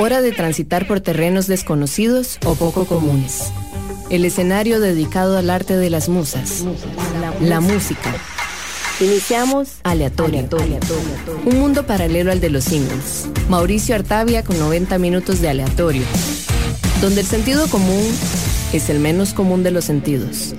Hora de transitar por terrenos desconocidos o poco comunes. El escenario dedicado al arte de las musas, la música. Iniciamos Aleatorio. Un mundo paralelo al de los singles. Mauricio Artavia con 90 minutos de aleatorio. Donde el sentido común es el menos común de los sentidos.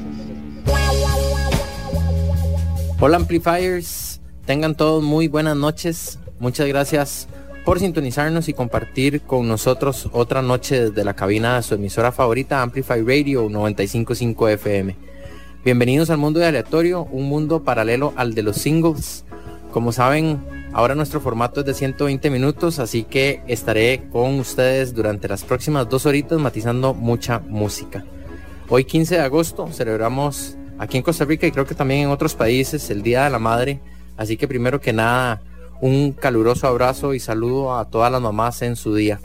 Hola Amplifiers, tengan todos muy buenas noches. Muchas gracias por sintonizarnos y compartir con nosotros otra noche desde la cabina de su emisora favorita Amplify Radio 955 FM. Bienvenidos al mundo de aleatorio, un mundo paralelo al de los singles. Como saben, ahora nuestro formato es de 120 minutos, así que estaré con ustedes durante las próximas dos horitas matizando mucha música. Hoy 15 de agosto celebramos aquí en Costa Rica y creo que también en otros países el Día de la Madre, así que primero que nada un caluroso abrazo y saludo a todas las mamás en su día.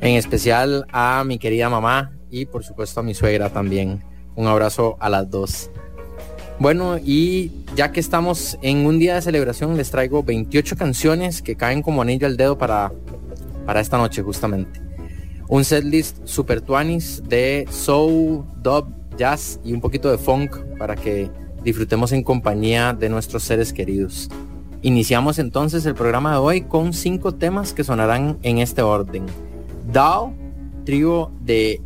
En especial a mi querida mamá y por supuesto a mi suegra también. Un abrazo a las dos. Bueno, y ya que estamos en un día de celebración, les traigo 28 canciones que caen como anillo al dedo para, para esta noche justamente. Un setlist super tuanis de soul, dub, jazz y un poquito de funk para que disfrutemos en compañía de nuestros seres queridos. Iniciamos entonces el programa de hoy con cinco temas que sonarán en este orden. Dao, trío de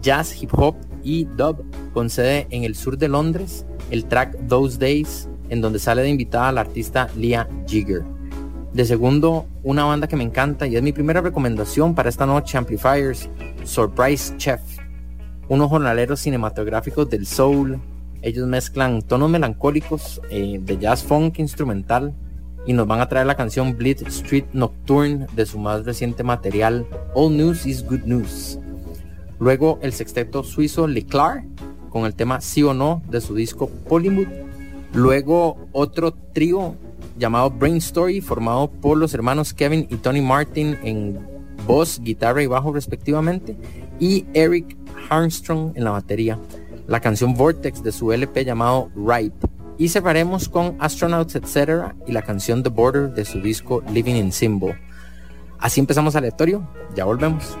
jazz, hip hop y dub con sede en el sur de Londres, el track Those Days, en donde sale de invitada la artista Leah Jigger. De segundo, una banda que me encanta y es mi primera recomendación para esta noche, Amplifiers, Surprise Chef, unos jornaleros cinematográficos del soul. Ellos mezclan tonos melancólicos eh, de jazz funk instrumental y nos van a traer la canción Bleed Street Nocturne de su más reciente material All News is Good News. Luego el sexteto suizo Leclerc con el tema Sí o No de su disco Polymood. Luego otro trío llamado Brain Story formado por los hermanos Kevin y Tony Martin en voz, guitarra y bajo respectivamente y Eric Armstrong en la batería. La canción Vortex de su LP llamado Ripe y cerraremos con Astronauts Etc. y la canción The Border de su disco Living in Symbol. Así empezamos aleatorio, ya volvemos.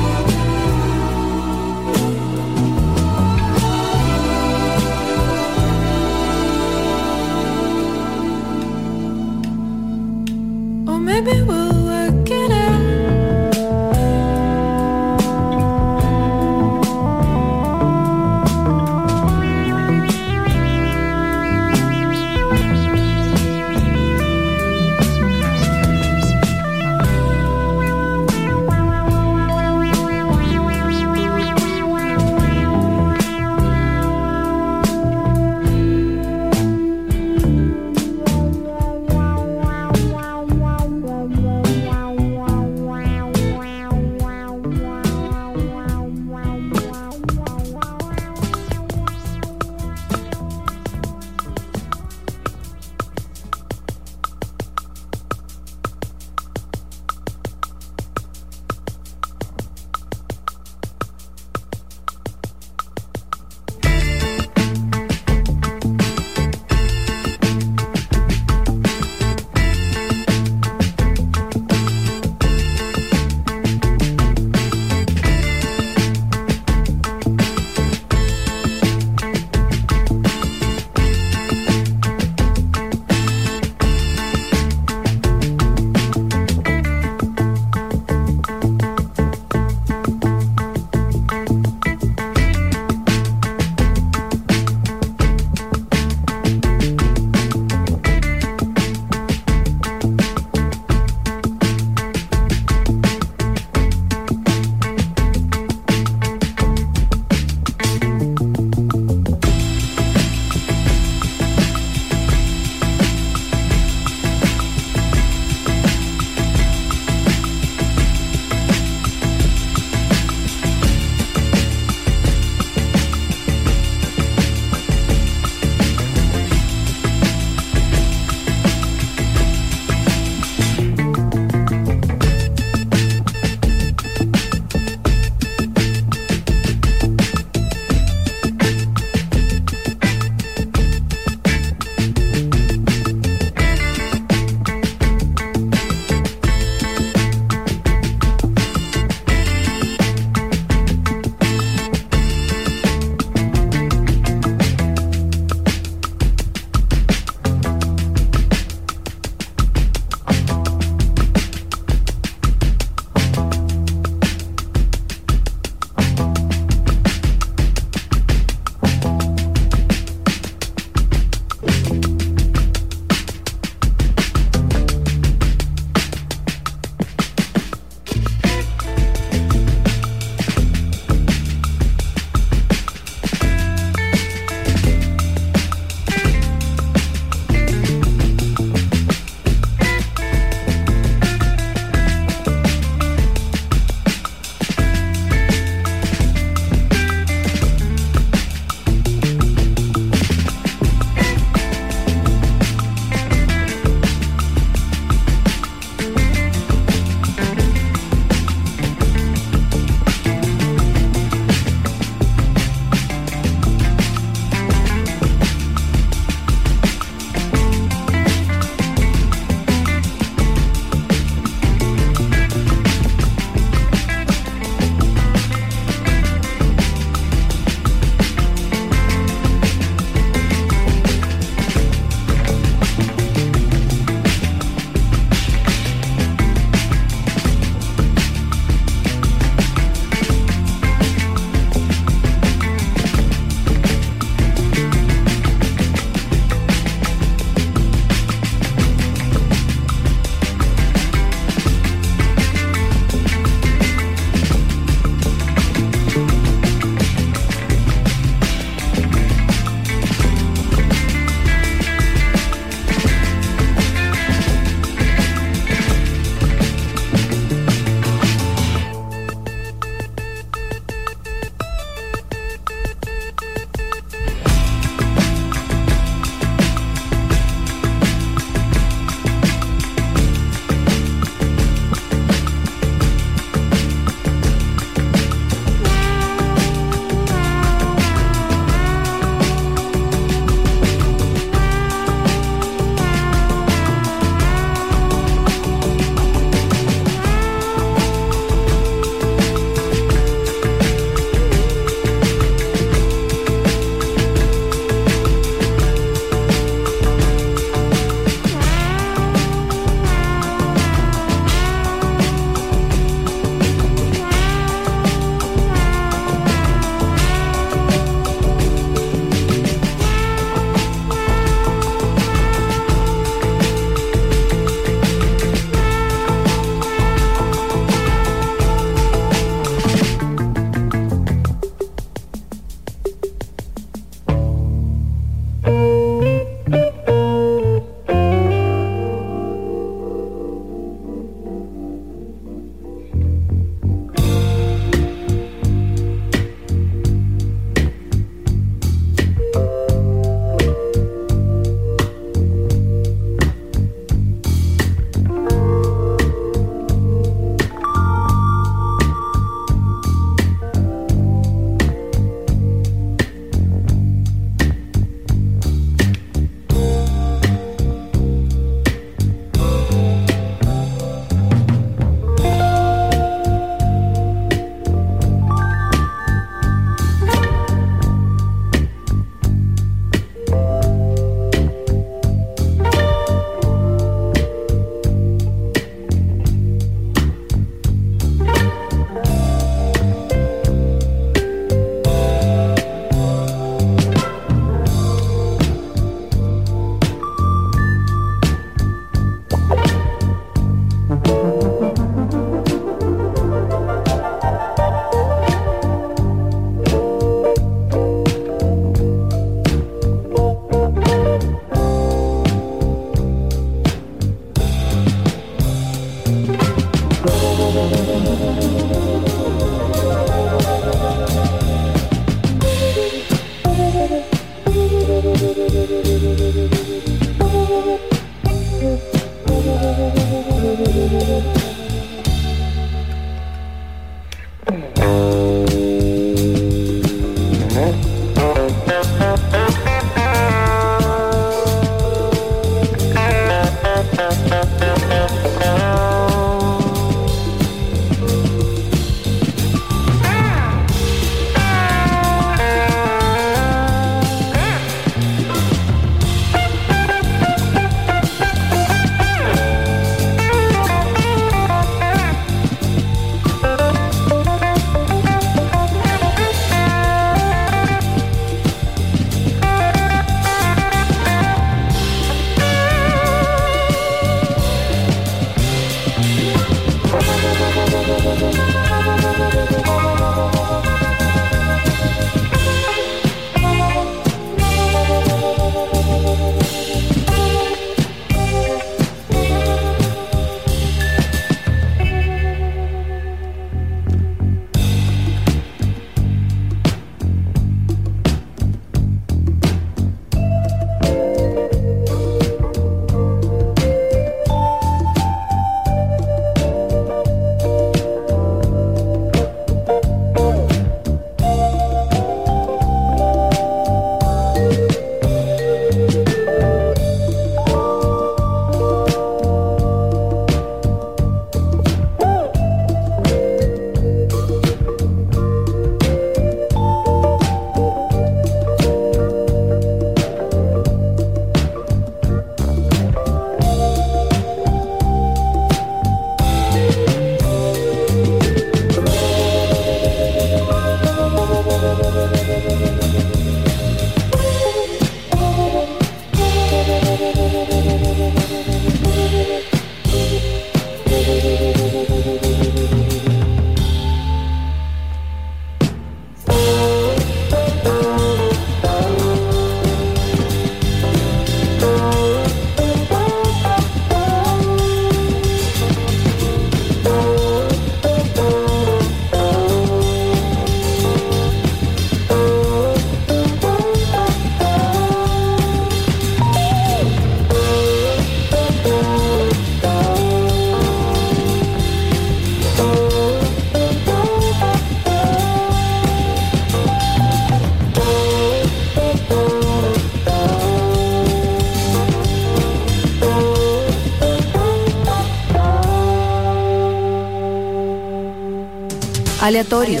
Aleatorio.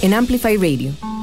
En Amplify Radio.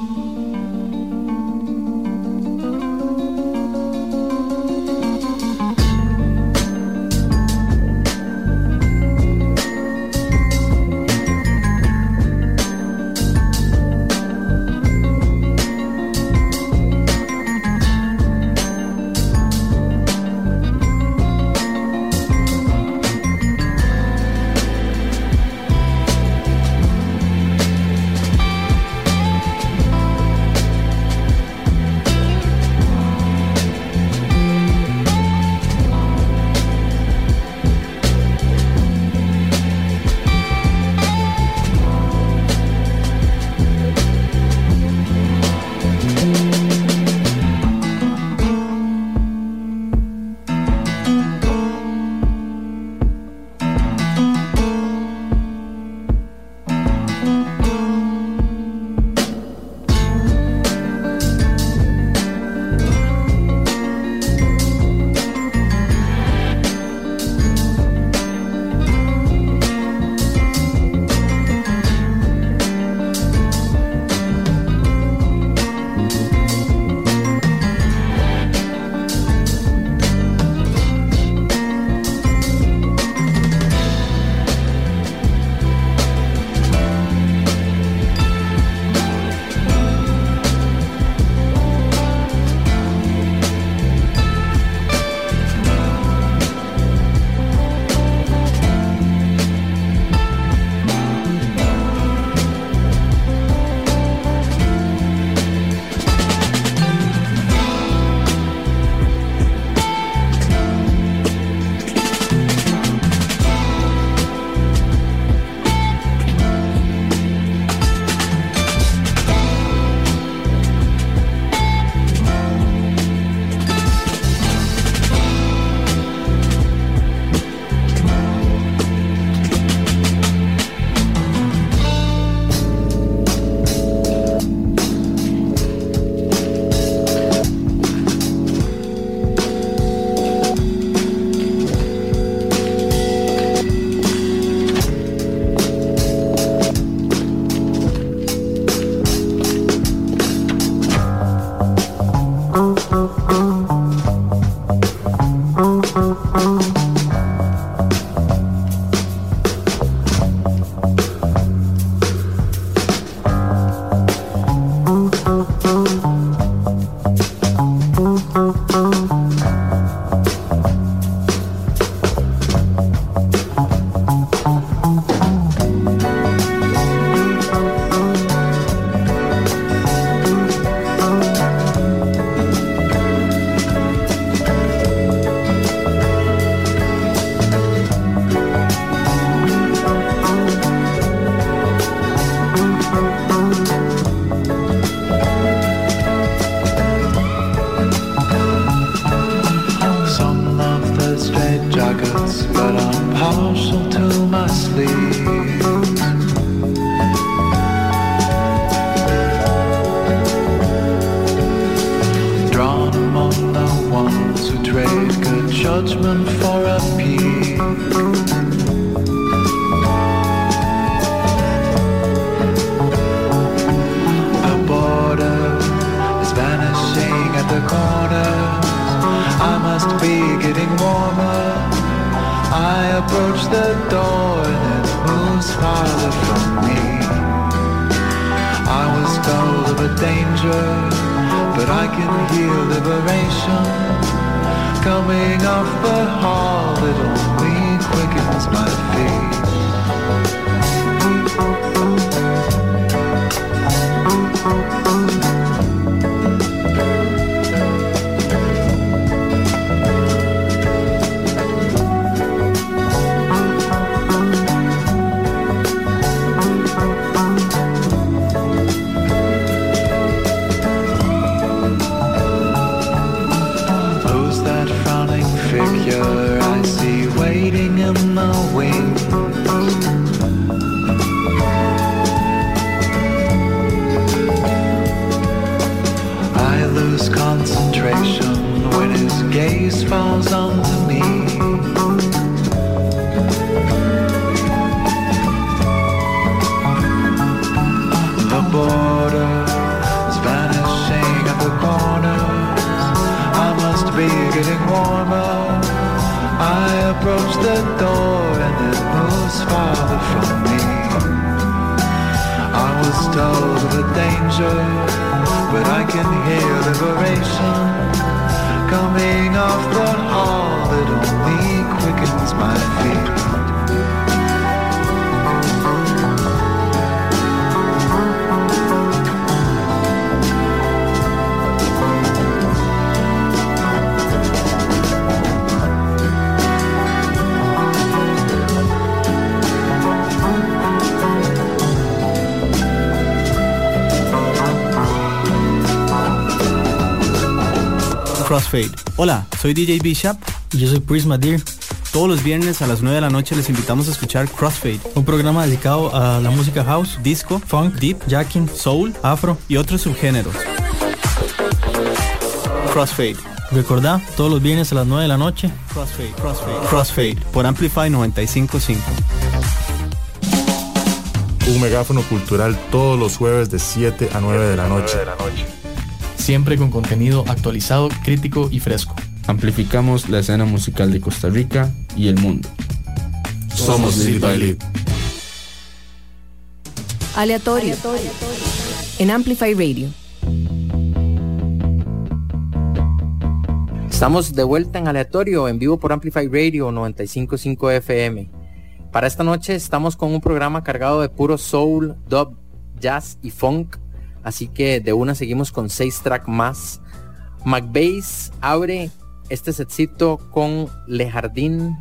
Soy DJ Bishop y yo soy Prisma Deer. Todos los viernes a las 9 de la noche les invitamos a escuchar Crossfade, un programa dedicado a la música house, disco, funk, deep, jacking, soul, afro y otros subgéneros. Crossfade. Recordá, todos los viernes a las 9 de la noche. Crossfade, Crossfade, Crossfade por Amplify 955. Un megáfono cultural todos los jueves de 7 a 9 de la noche siempre con contenido actualizado, crítico y fresco. Amplificamos la escena musical de Costa Rica y el mundo. Somos Lead by Lead. Aleatorio. En Amplify Radio. Estamos de vuelta en aleatorio, en vivo por Amplify Radio 955 FM. Para esta noche estamos con un programa cargado de puro soul, dub, jazz y funk Así que de una seguimos con seis tracks más. McBase abre este setcito con Le Jardín,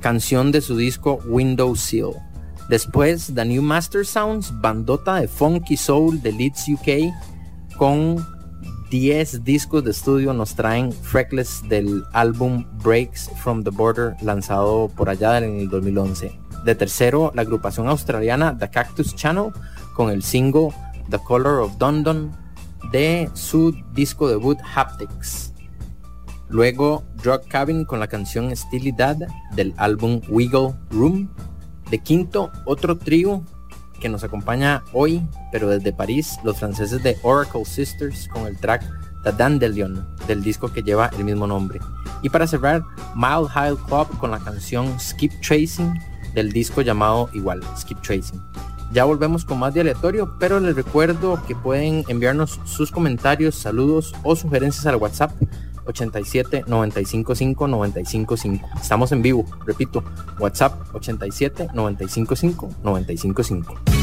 canción de su disco Window Seal. Después, The New Master Sounds, bandota de funky soul de Leeds UK, con 10 discos de estudio nos traen Freckless del álbum Breaks from the Border, lanzado por allá en el 2011. De tercero, la agrupación australiana The Cactus Channel, con el single The Color of Dundon de su disco debut Haptics. Luego Drug Cabin con la canción Steely Dad del álbum Wiggle Room. De quinto, otro trío que nos acompaña hoy, pero desde París, los franceses de Oracle Sisters con el track The Dandelion del disco que lleva el mismo nombre. Y para cerrar, Mile High Club con la canción Skip Tracing del disco llamado igual, Skip Tracing. Ya volvemos con más de aleatorio, pero les recuerdo que pueden enviarnos sus comentarios, saludos o sugerencias al WhatsApp 87 955 955. Estamos en vivo, repito, WhatsApp 87 955 955.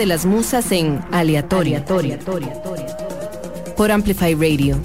De las musas en Aleatoria. Por Amplify Radio.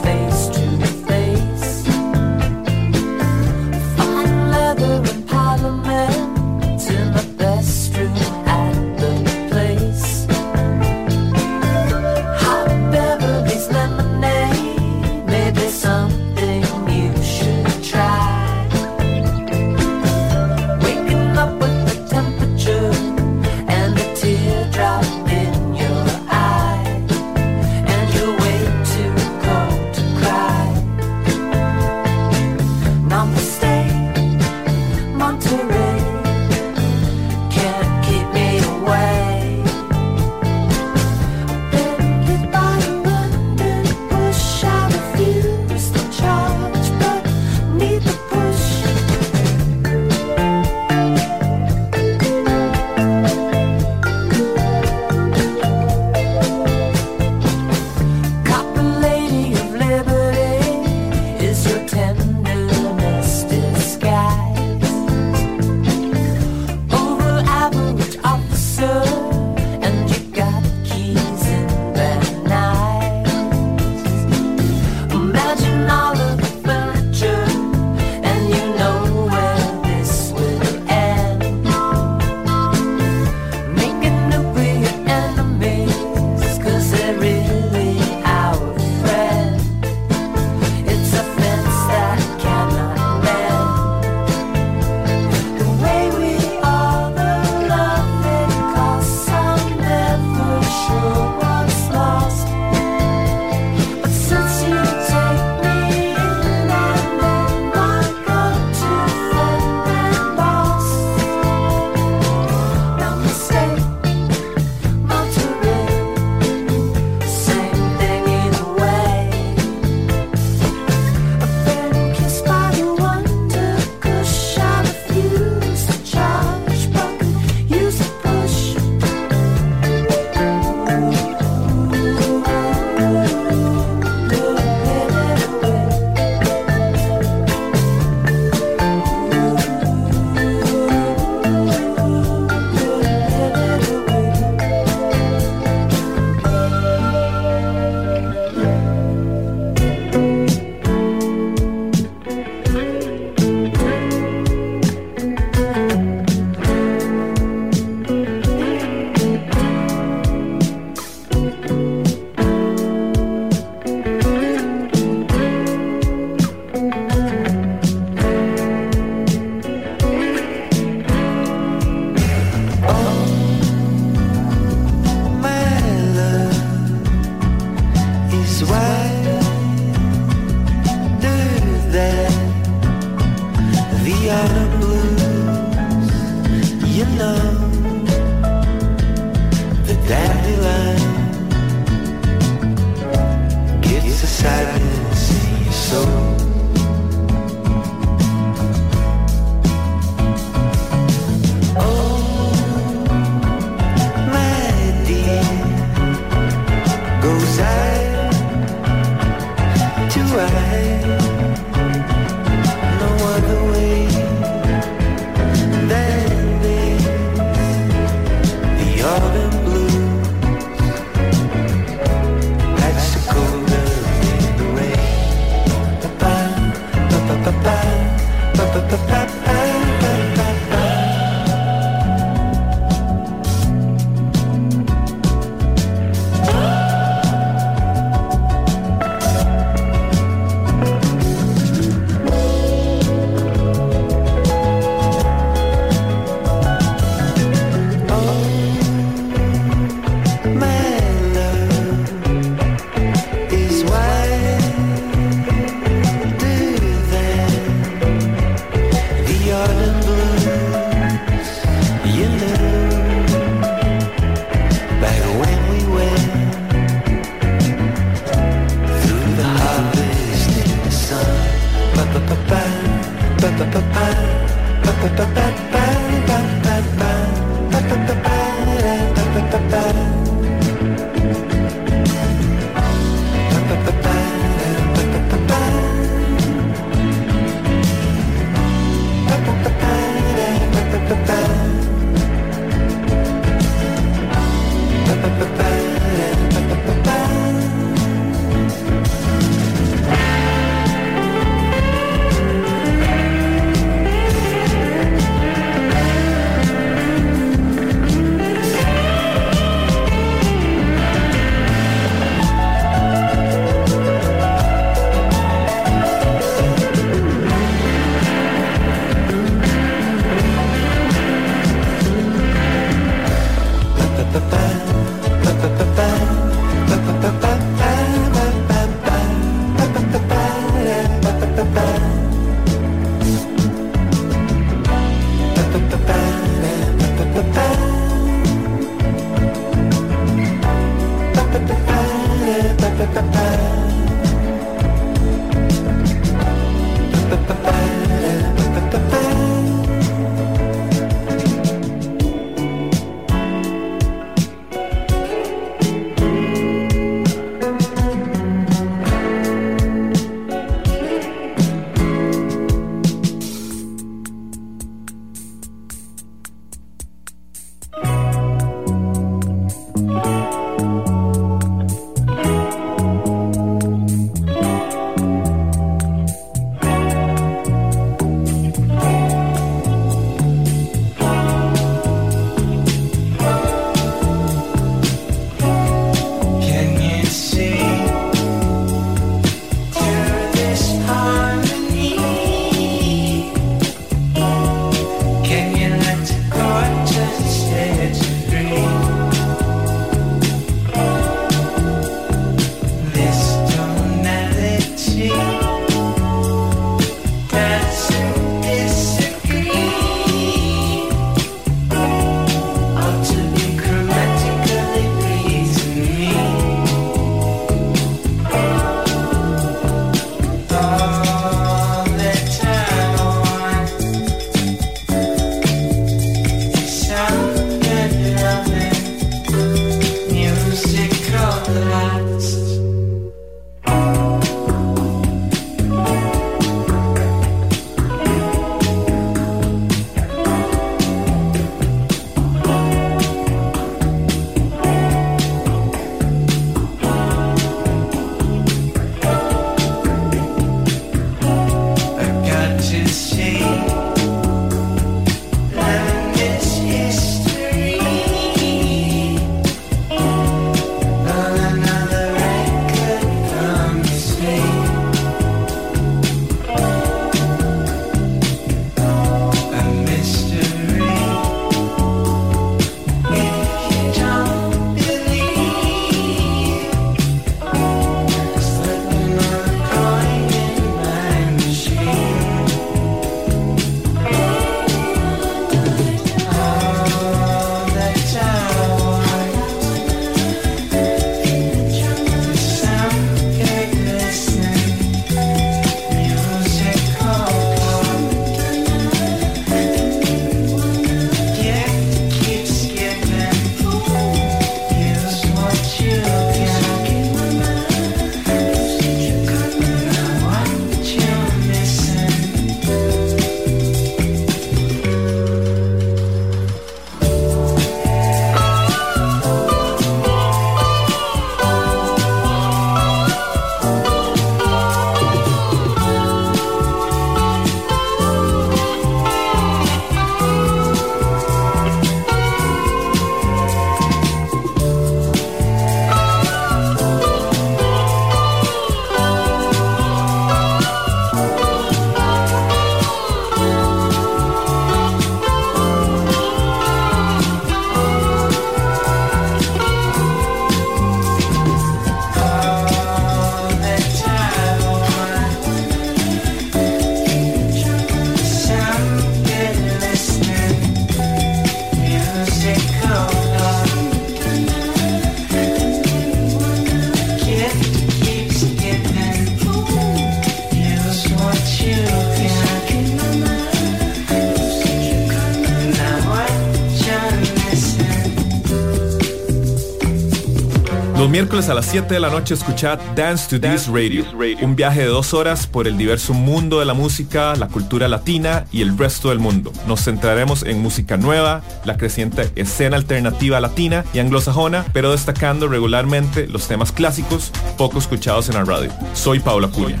Los miércoles a las 7 de la noche escuchad Dance to This Radio, un viaje de dos horas por el diverso mundo de la música, la cultura latina y el resto del mundo. Nos centraremos en música nueva, la creciente escena alternativa latina y anglosajona, pero destacando regularmente los temas clásicos poco escuchados en la radio. Soy Paula Curia.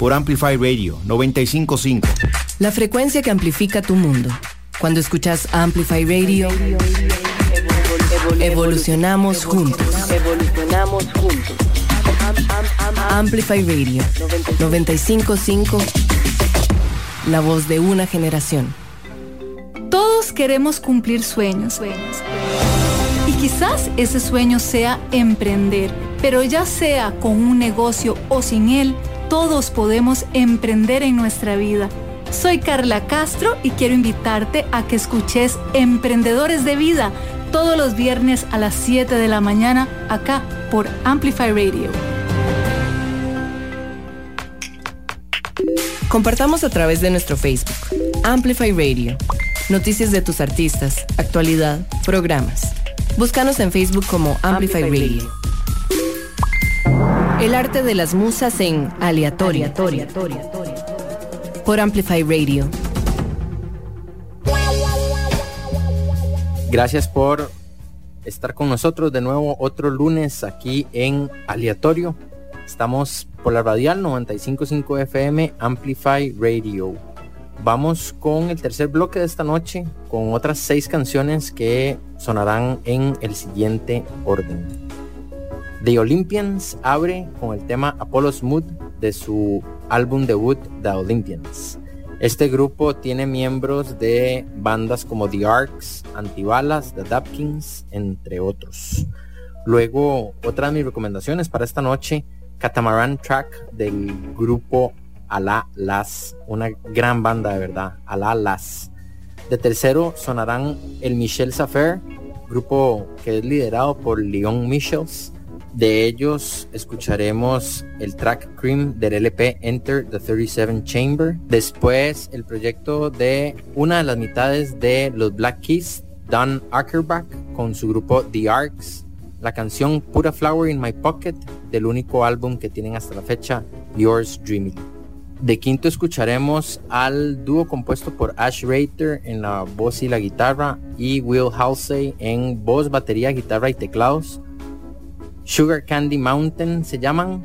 Por Amplify Radio 955. La frecuencia que amplifica tu mundo. Cuando escuchas Amplify Radio, evolucionamos juntos. Evolucionamos juntos. Amplify Radio 955. La voz de una generación. Todos queremos cumplir sueños. Y quizás ese sueño sea emprender, pero ya sea con un negocio o sin él, todos podemos emprender en nuestra vida. Soy Carla Castro y quiero invitarte a que escuches Emprendedores de Vida todos los viernes a las 7 de la mañana acá por Amplify Radio. Compartamos a través de nuestro Facebook, Amplify Radio. Noticias de tus artistas, actualidad, programas. Búscanos en Facebook como Amplify Radio. El arte de las musas en aleatorio. Por Amplify Radio. Gracias por estar con nosotros de nuevo otro lunes aquí en Aleatorio. Estamos por la radial 955 FM Amplify Radio. Vamos con el tercer bloque de esta noche con otras seis canciones que sonarán en el siguiente orden. The Olympians abre con el tema Apollo's Mood de su álbum debut The Olympians. Este grupo tiene miembros de bandas como The Arcs, Antibalas, The Dapkins, entre otros. Luego, otra de mis recomendaciones para esta noche, Catamaran Track del grupo Alá Las, una gran banda de verdad, Alá Las. De tercero sonarán el Michel Safer, grupo que es liderado por Leon Michels. De ellos escucharemos el track Cream del LP Enter the 37 Chamber. Después el proyecto de una de las mitades de los Black Keys, Don Ackerback, con su grupo The Arcs. La canción Put a Flower in My Pocket del único álbum que tienen hasta la fecha, Yours Dreaming. De quinto escucharemos al dúo compuesto por Ash Rater en la voz y la guitarra y Will Halsey en voz, batería, guitarra y teclados. Sugar Candy Mountain se llaman.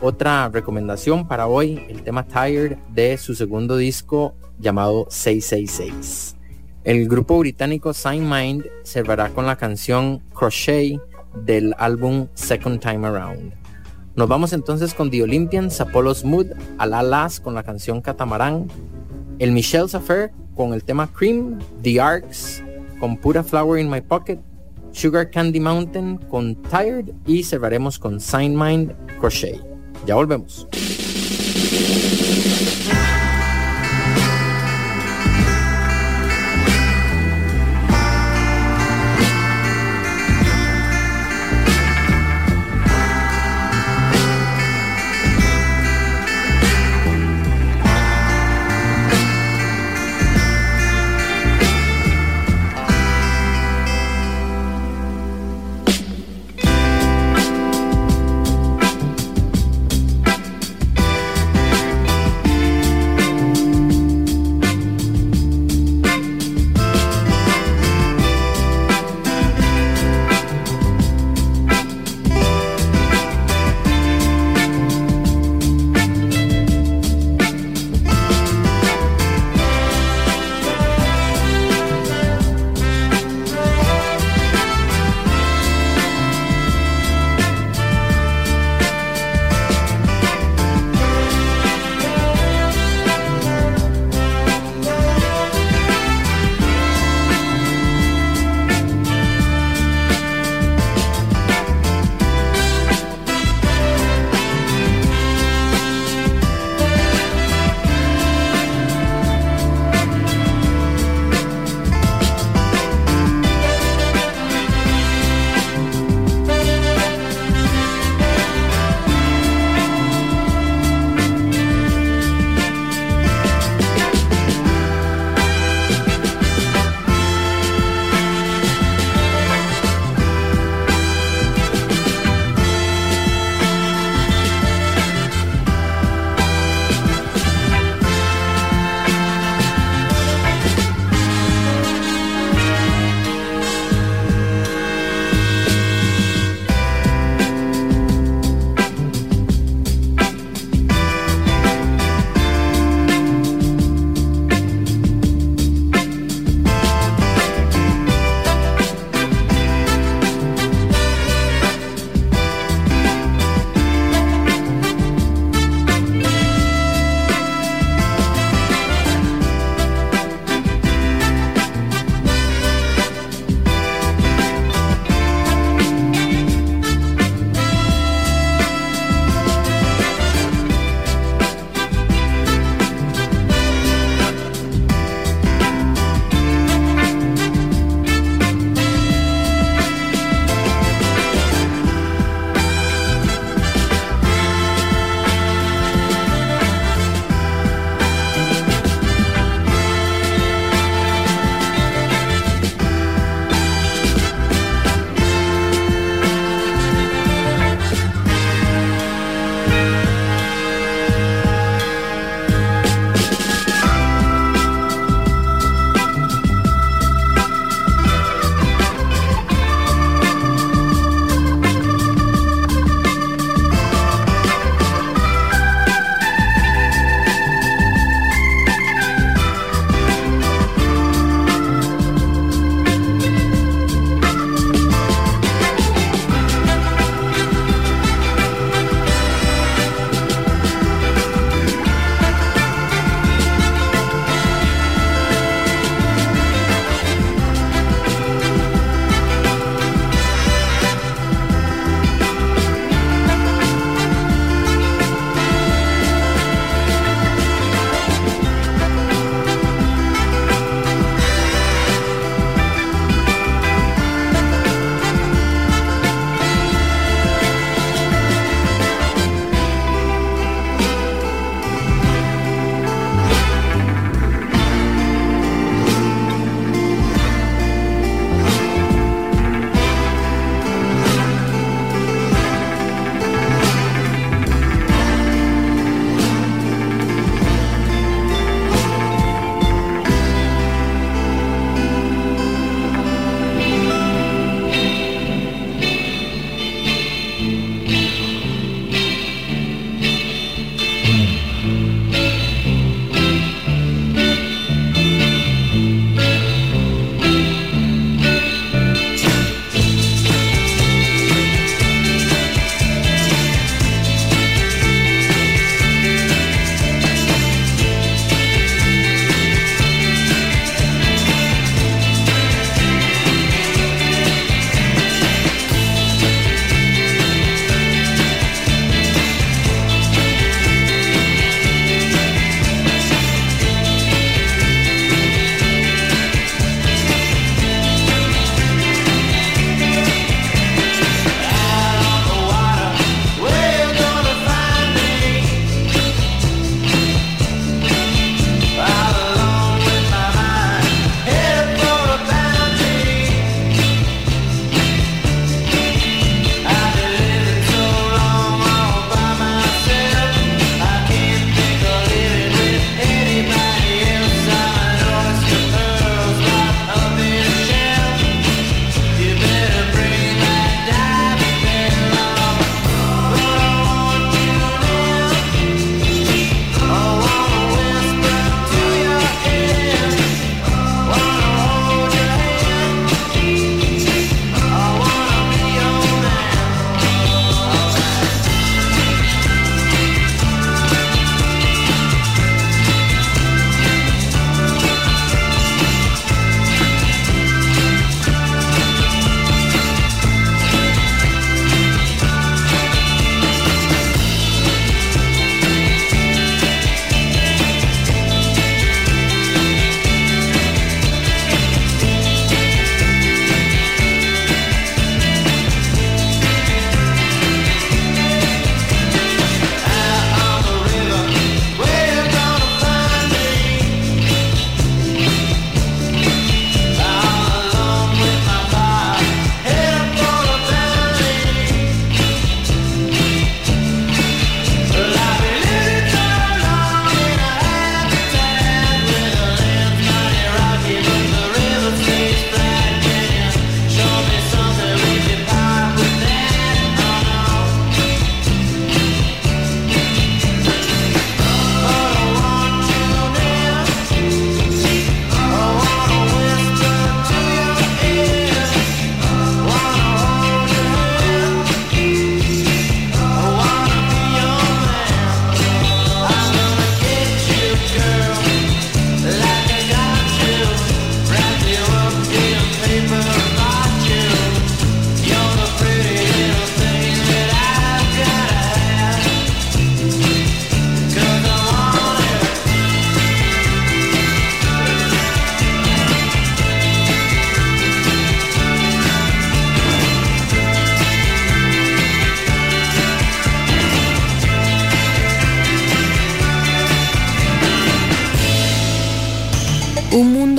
Otra recomendación para hoy, el tema Tired de su segundo disco llamado 666. El grupo británico Sign Mind cerrará con la canción Crochet del álbum Second Time Around. Nos vamos entonces con The Olympians, Apollo's Mood, Alalas con la canción Catamarán, el Michelle's Affair con el tema Cream, The Arcs con Pura Flower in My Pocket, Sugar Candy Mountain con Tired y cerraremos con Sign Mind Crochet. Ya volvemos.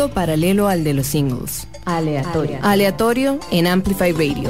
Mundo paralelo al de los singles. Aleatorio. Aleatorio en Amplify Radio.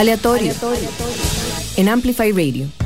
Aleatorio. En Amplify Radio.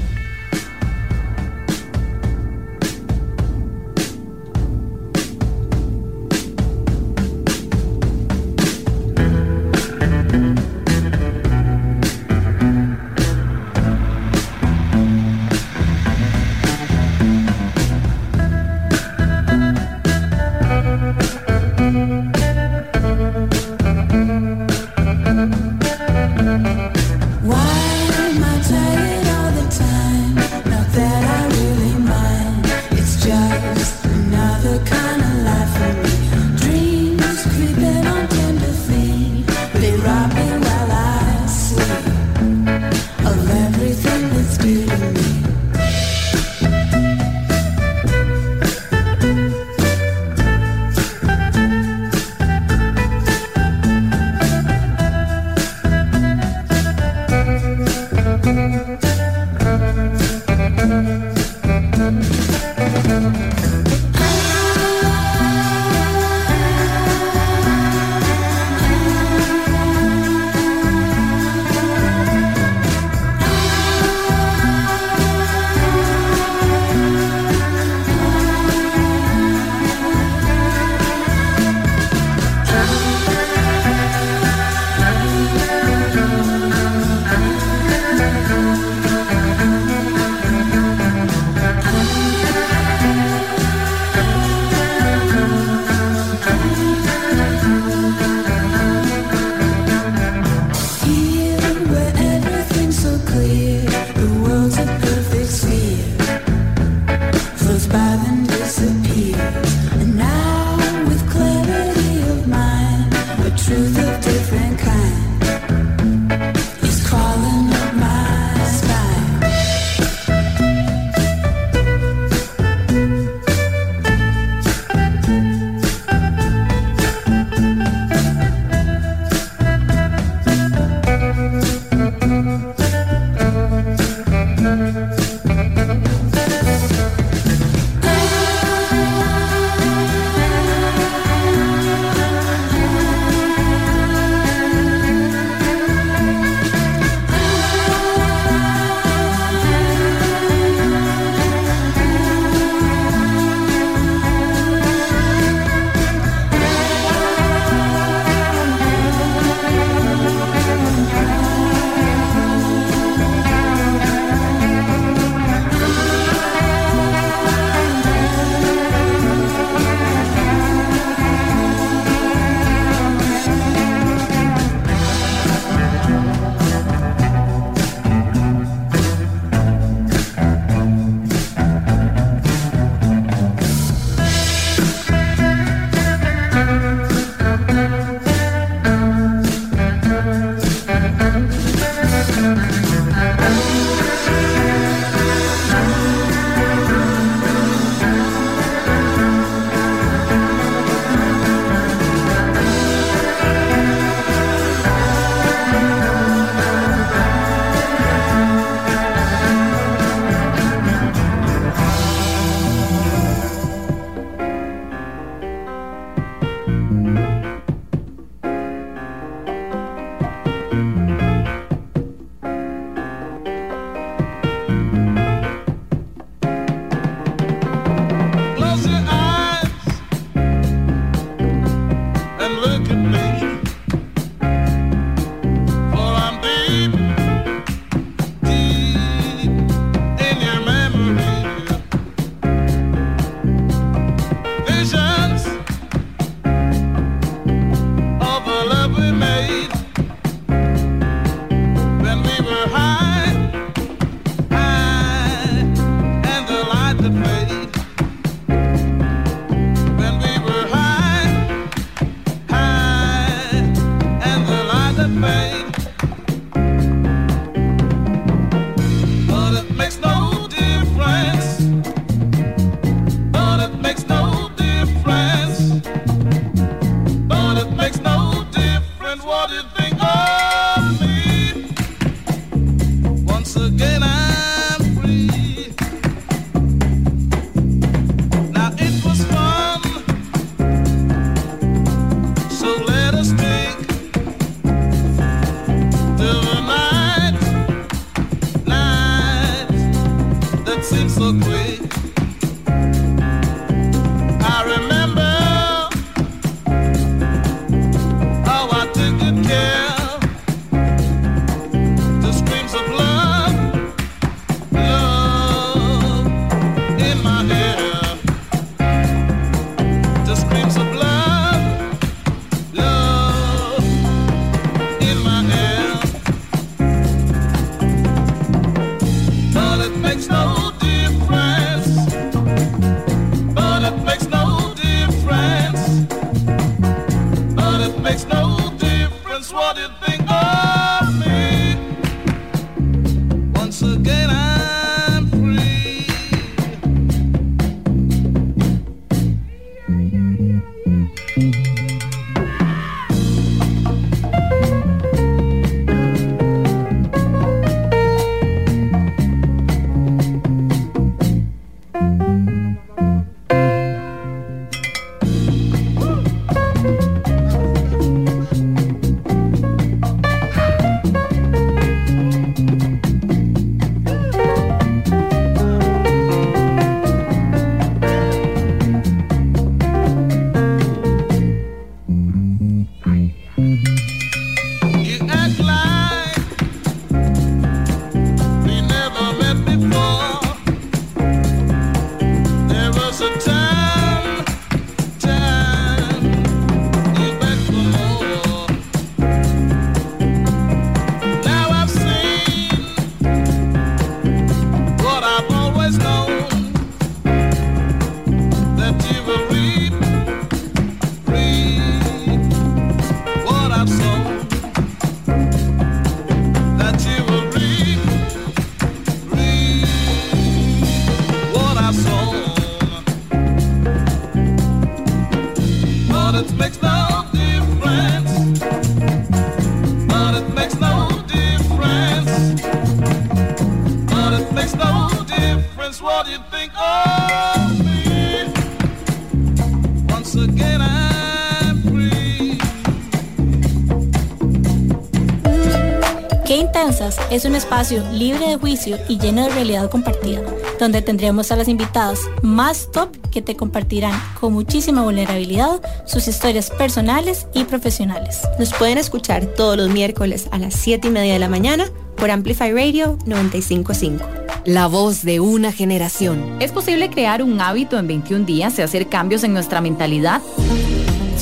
Es un espacio libre de juicio y lleno de realidad compartida, donde tendremos a las invitadas más top que te compartirán con muchísima vulnerabilidad sus historias personales y profesionales. Nos pueden escuchar todos los miércoles a las 7 y media de la mañana por Amplify Radio 955. La voz de una generación. ¿Es posible crear un hábito en 21 días y hacer cambios en nuestra mentalidad?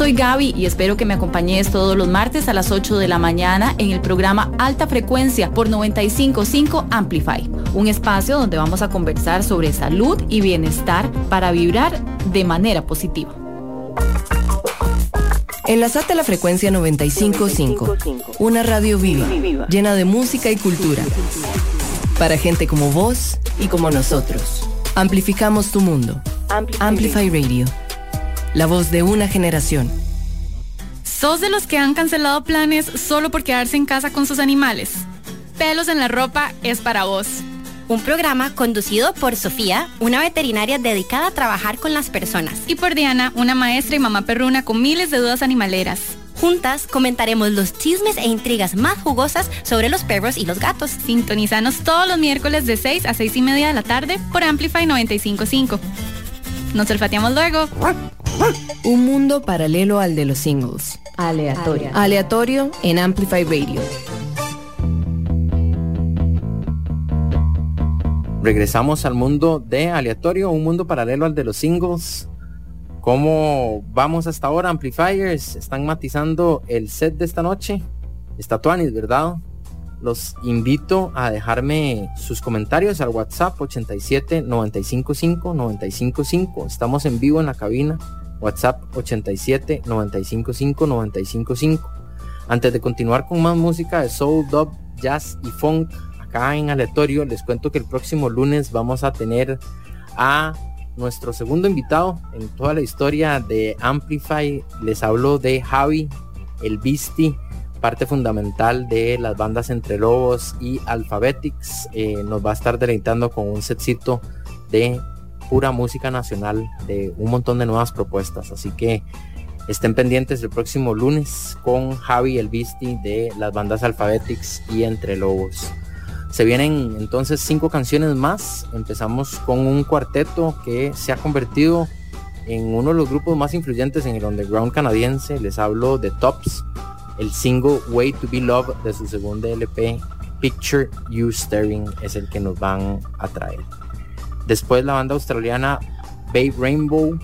Soy Gaby y espero que me acompañes todos los martes a las 8 de la mañana en el programa Alta Frecuencia por 955 Amplify, un espacio donde vamos a conversar sobre salud y bienestar para vibrar de manera positiva. Enlazate a la frecuencia 955, una radio viva, llena de música y cultura. Para gente como vos y como nosotros. Amplificamos tu mundo. Amplify Radio. La voz de una generación. ¿Sos de los que han cancelado planes solo por quedarse en casa con sus animales? Pelos en la ropa es para vos. Un programa conducido por Sofía, una veterinaria dedicada a trabajar con las personas. Y por Diana, una maestra y mamá perruna con miles de dudas animaleras. Juntas comentaremos los chismes e intrigas más jugosas sobre los perros y los gatos. Sintonizanos todos los miércoles de 6 a 6 y media de la tarde por Amplify 955. Nos olfateamos luego. Un mundo paralelo al de los singles. Aleatorio. Aleatorio en Amplify Radio. Regresamos al mundo de aleatorio, un mundo paralelo al de los singles. ¿Cómo vamos hasta ahora, Amplifiers? ¿Están matizando el set de esta noche? Está Tuanis, ¿verdad? Los invito a dejarme sus comentarios al WhatsApp 87 955 955. Estamos en vivo en la cabina. WhatsApp 87 955 955. Antes de continuar con más música de soul, dub, jazz y funk acá en aleatorio, les cuento que el próximo lunes vamos a tener a nuestro segundo invitado en toda la historia de Amplify. Les hablo de Javi, el Beastie, parte fundamental de las bandas Entre Lobos y Alphabetics. Eh, nos va a estar deleitando con un setcito de pura música nacional, de un montón de nuevas propuestas. Así que estén pendientes el próximo lunes con Javi, el Beastie de las bandas Alphabetics y Entre Lobos. Se vienen entonces cinco canciones más. Empezamos con un cuarteto que se ha convertido en uno de los grupos más influyentes en el underground canadiense. Les hablo de Tops, el single Way to Be Loved de su segundo LP, Picture You Staring, es el que nos van a traer. Después la banda australiana Babe Rainbow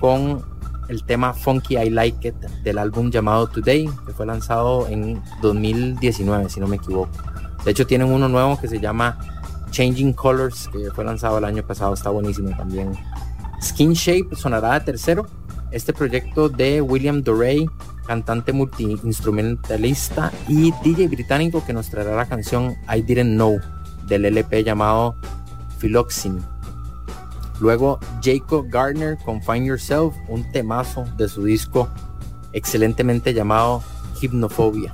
con el tema Funky I Like It del álbum llamado Today, que fue lanzado en 2019, si no me equivoco. De hecho, tienen uno nuevo que se llama Changing Colors, que fue lanzado el año pasado, está buenísimo también. Skin Shape sonará de tercero. Este proyecto de William Dorey, cantante multiinstrumentalista y DJ británico que nos traerá la canción I Didn't Know del LP llamado Philoxene Luego Jacob Gardner con Find Yourself, un temazo de su disco excelentemente llamado Hipnofobia.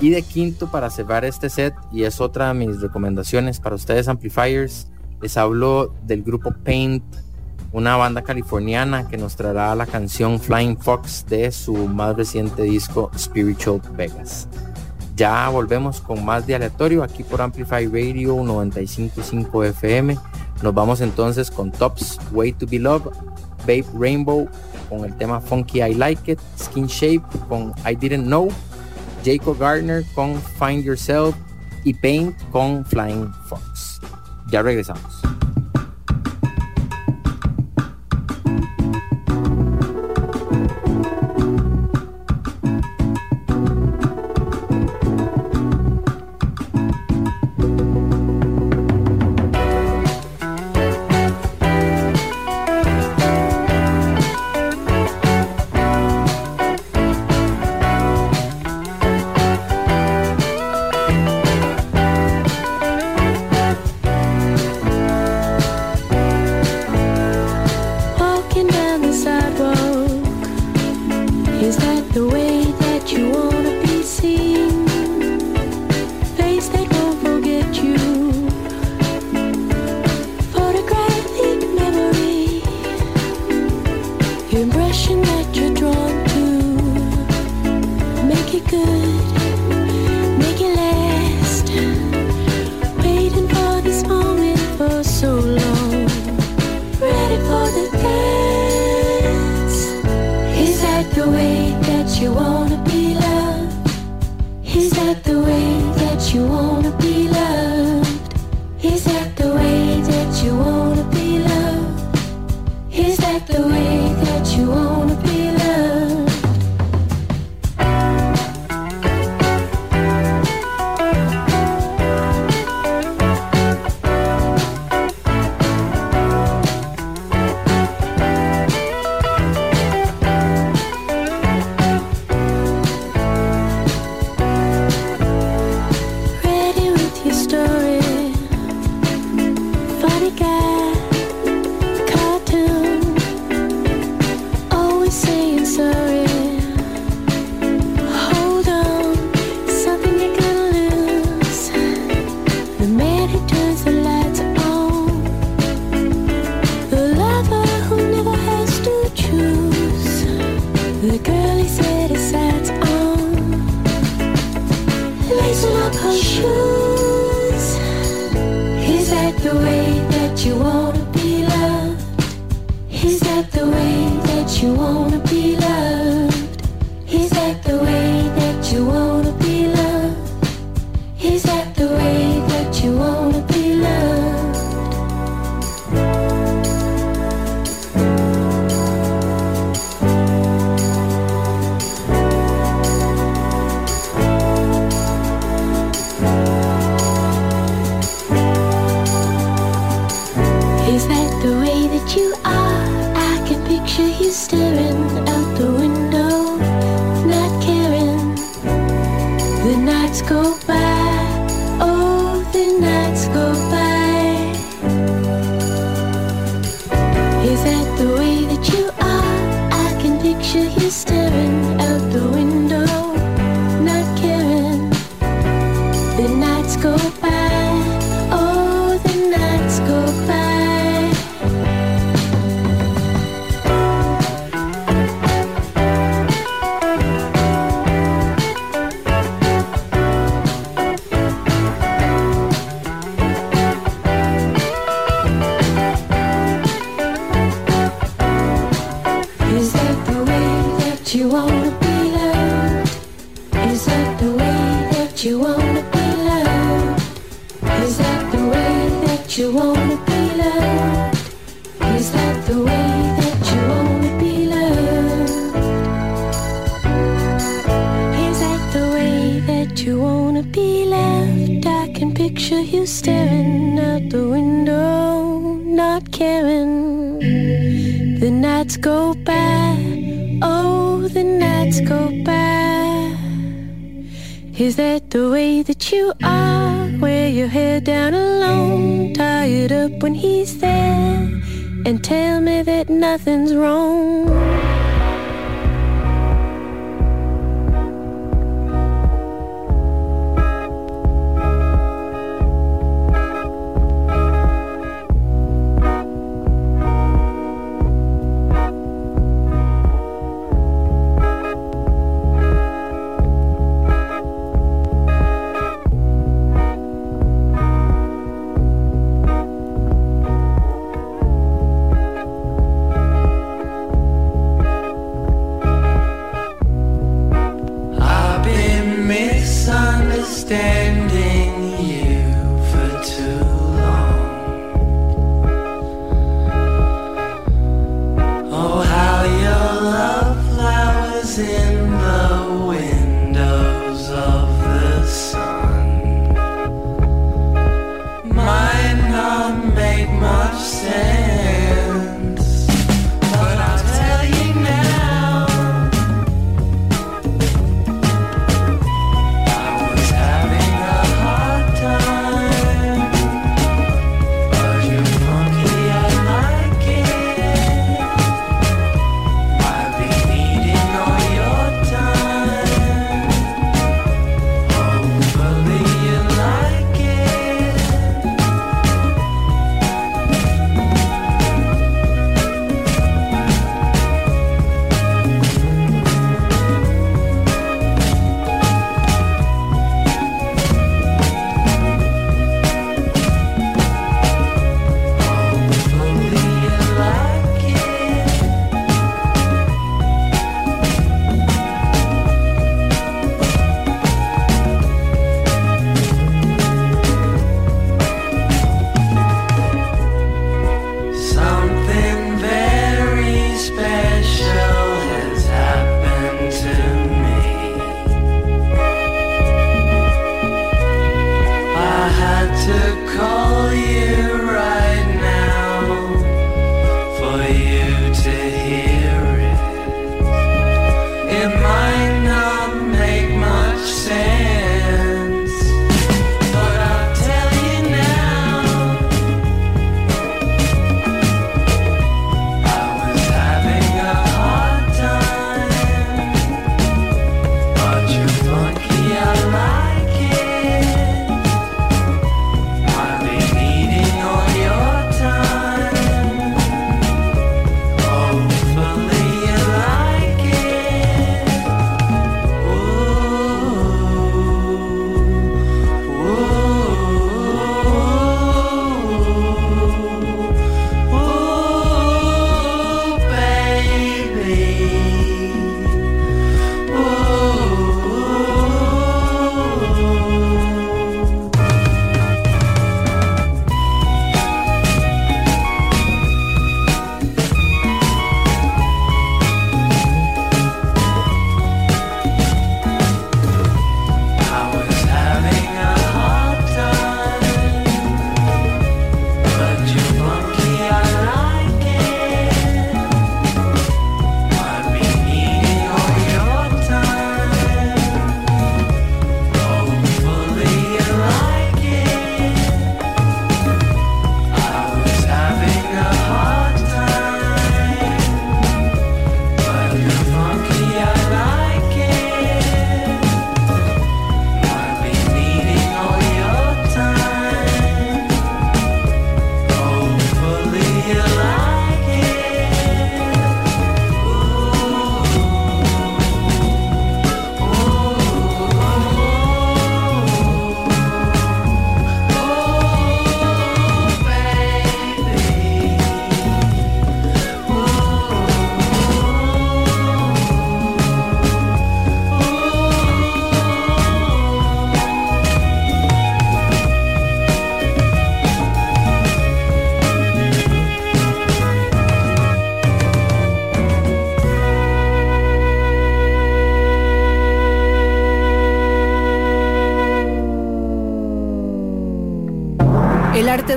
Y de quinto para cerrar este set, y es otra de mis recomendaciones para ustedes amplifiers, les hablo del grupo Paint, una banda californiana que nos traerá la canción Flying Fox de su más reciente disco Spiritual Vegas. Ya volvemos con más de aleatorio aquí por Amplify Radio 955 FM. Nos vamos entonces con Tops, Way to Be Loved, Babe Rainbow con el tema Funky I Like It, Skin Shape con I Didn't Know, Jacob Gardner con Find Yourself y Paint con Flying Fox. Ya regresamos. picture you staring out the window, not caring. The nights go by, oh, the nights go by. Is that the way that you are? Wear your hair down alone, tired up when he's there, and tell me that nothing's wrong.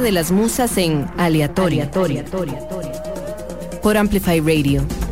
de las musas en Aleatoria. Por Amplify Radio.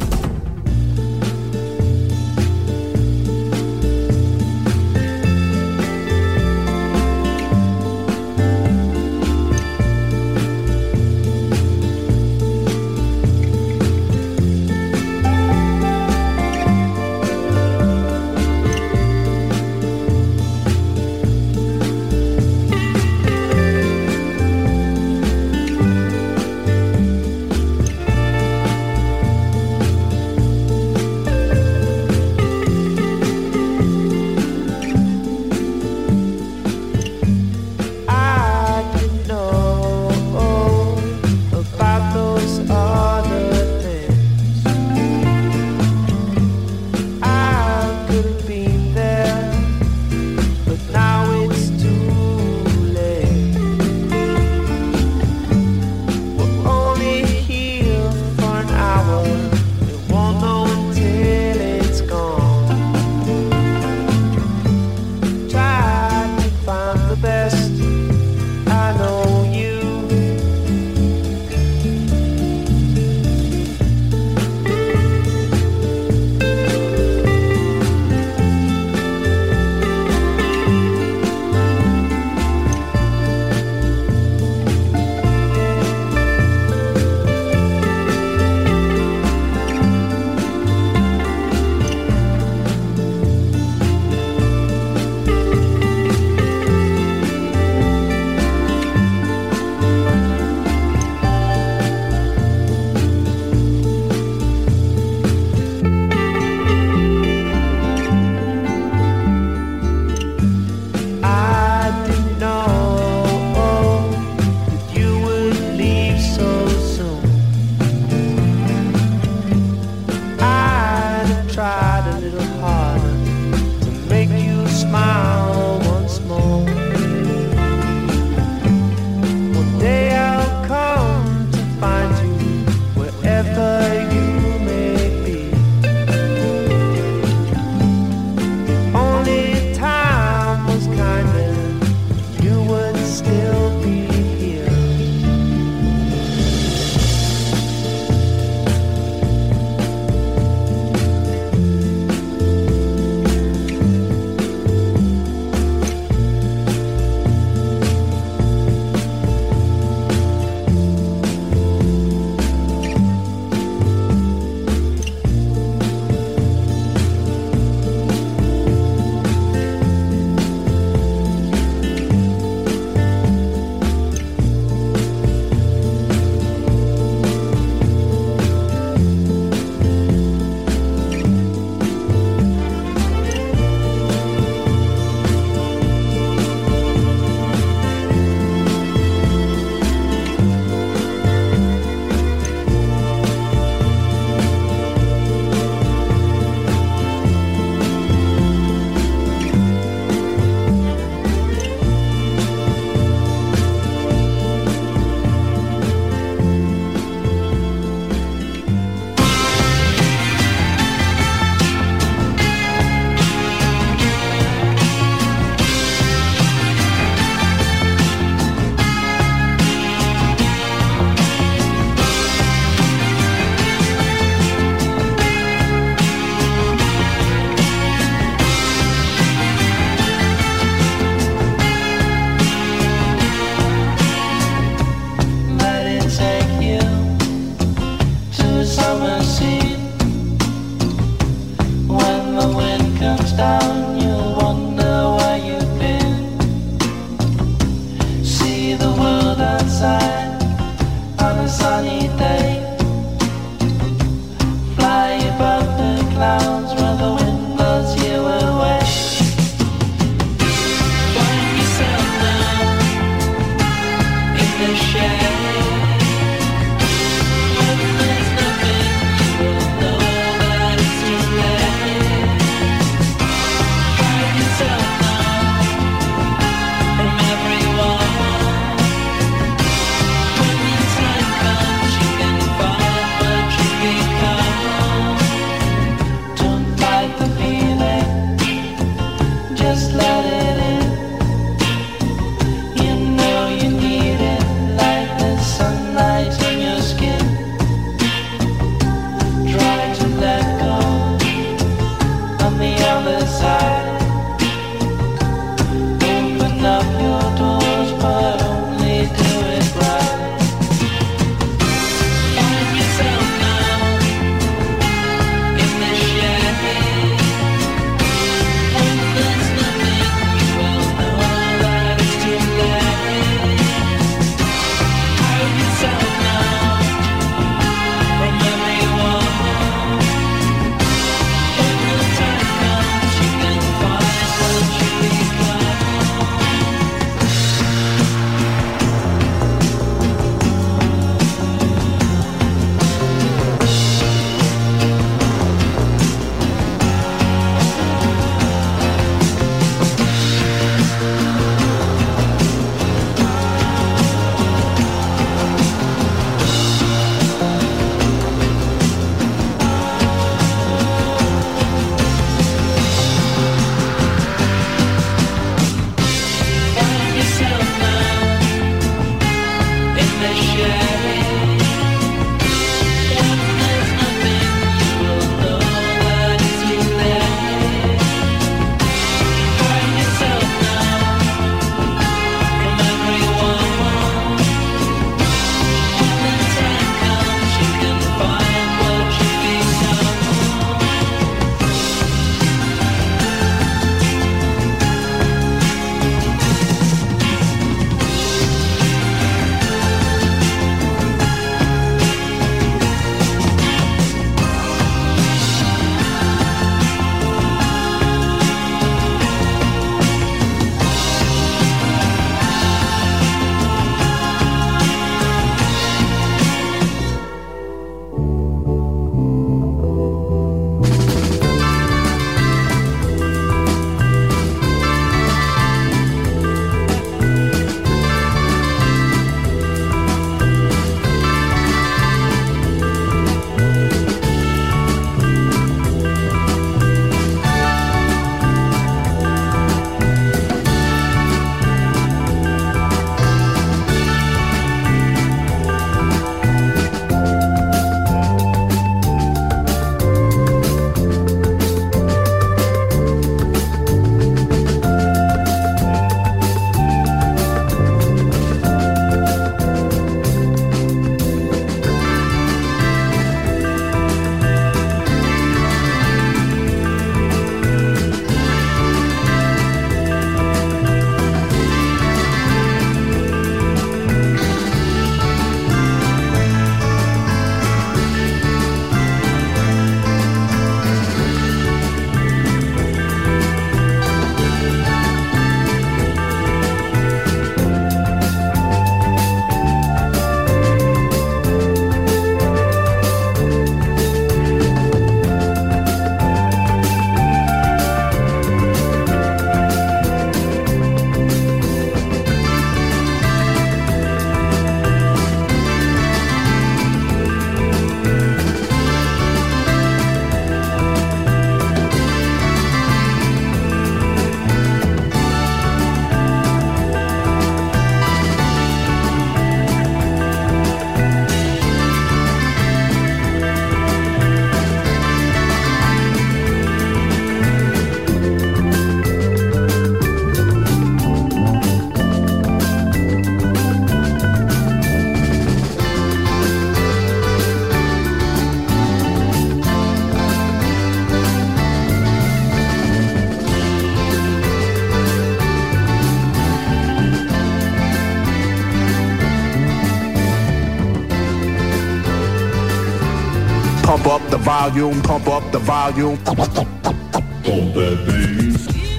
Volume, pump up the volume.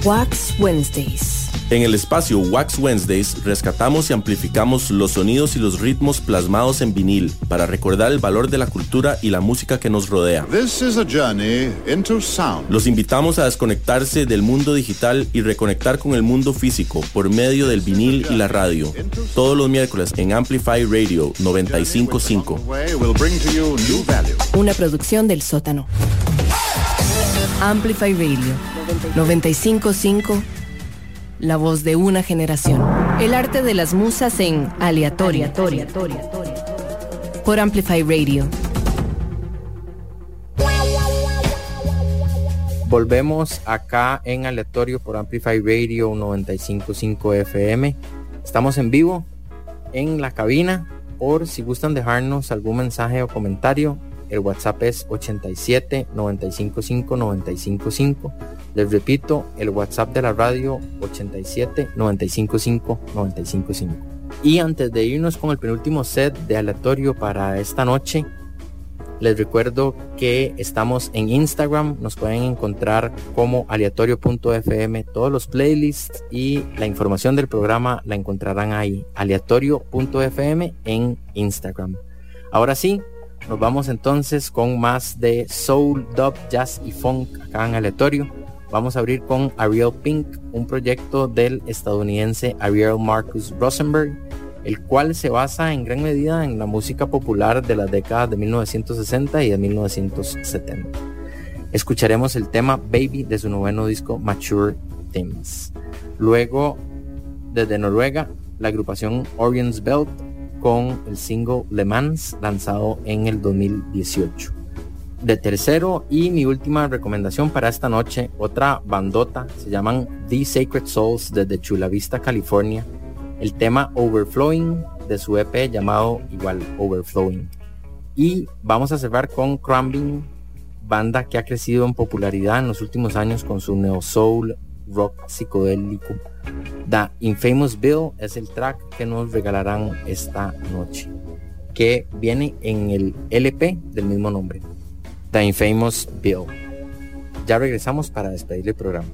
Wax Wednesdays. En el espacio Wax Wednesdays rescatamos y amplificamos los sonidos y los ritmos plasmados en vinil para recordar el valor de la cultura y la música que nos rodea. This is a journey into sound. Los invitamos a desconectarse del mundo digital y reconectar con el mundo físico por medio del vinil y la radio. Todos los miércoles en Amplify Radio 955. Una producción del sótano. Amplify Radio 955. La voz de una generación. El arte de las musas en aleatorio. Por Amplify Radio. Volvemos acá en aleatorio por Amplify Radio 955 FM. Estamos en vivo en la cabina. Por si gustan dejarnos algún mensaje o comentario, el WhatsApp es 87 955 955. Les repito, el WhatsApp de la radio 87 955 955. Y antes de irnos con el penúltimo set de aleatorio para esta noche, les recuerdo que estamos en Instagram, nos pueden encontrar como aleatorio.fm, todos los playlists y la información del programa la encontrarán ahí, aleatorio.fm en Instagram. Ahora sí, nos vamos entonces con más de soul, dub, jazz y funk acá en aleatorio. Vamos a abrir con Ariel Pink, un proyecto del estadounidense Ariel Marcus Rosenberg, el cual se basa en gran medida en la música popular de las décadas de 1960 y de 1970. Escucharemos el tema Baby de su noveno disco Mature Themes. Luego, desde Noruega, la agrupación Orion's Belt con el single Le Mans lanzado en el 2018. De tercero y mi última recomendación para esta noche, otra bandota, se llaman The Sacred Souls desde Chula Vista, California. El tema Overflowing de su EP llamado igual Overflowing. Y vamos a cerrar con Crumbing, banda que ha crecido en popularidad en los últimos años con su neo soul rock psicodélico. The Infamous Bill es el track que nos regalarán esta noche, que viene en el LP del mismo nombre. The Infamous Bill. Ya regresamos para despedir el programa.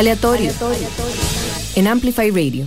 Aleatorio. En Amplify Radio.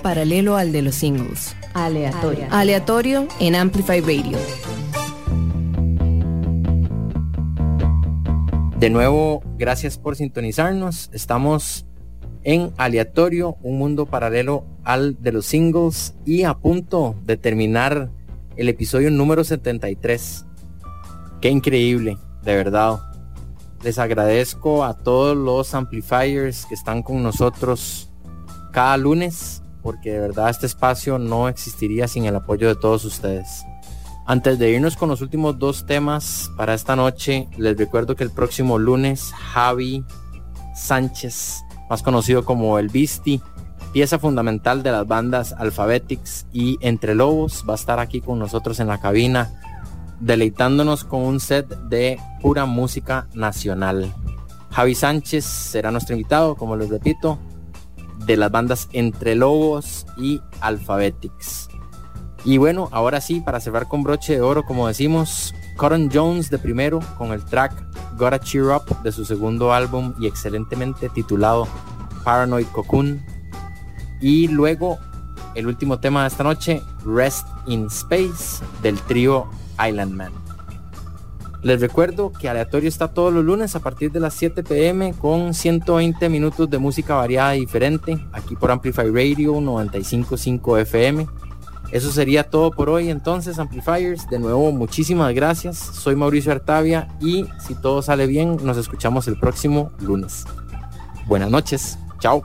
Paralelo al de los singles. Aleatorio. Aleatorio en Amplify Radio. De nuevo, gracias por sintonizarnos. Estamos en Aleatorio, un mundo paralelo al de los singles y a punto de terminar el episodio número 73. Qué increíble, de verdad. Les agradezco a todos los amplifiers que están con nosotros cada lunes, porque de verdad este espacio no existiría sin el apoyo de todos ustedes. Antes de irnos con los últimos dos temas para esta noche, les recuerdo que el próximo lunes Javi Sánchez, más conocido como el Bisti, pieza fundamental de las bandas Alphabetics y Entre Lobos, va a estar aquí con nosotros en la cabina, deleitándonos con un set de pura música nacional. Javi Sánchez será nuestro invitado, como les repito, de las bandas Entre Lobos y Alphabetics. Y bueno, ahora sí, para cerrar con broche de oro, como decimos, Cotton Jones de primero con el track Gotta Cheer Up de su segundo álbum y excelentemente titulado Paranoid Cocoon. Y luego el último tema de esta noche, Rest in Space del trío Island Man. Les recuerdo que Aleatorio está todos los lunes a partir de las 7 pm con 120 minutos de música variada y diferente aquí por Amplify Radio 955 FM. Eso sería todo por hoy entonces, Amplifiers. De nuevo, muchísimas gracias. Soy Mauricio Artavia y si todo sale bien, nos escuchamos el próximo lunes. Buenas noches. Chao.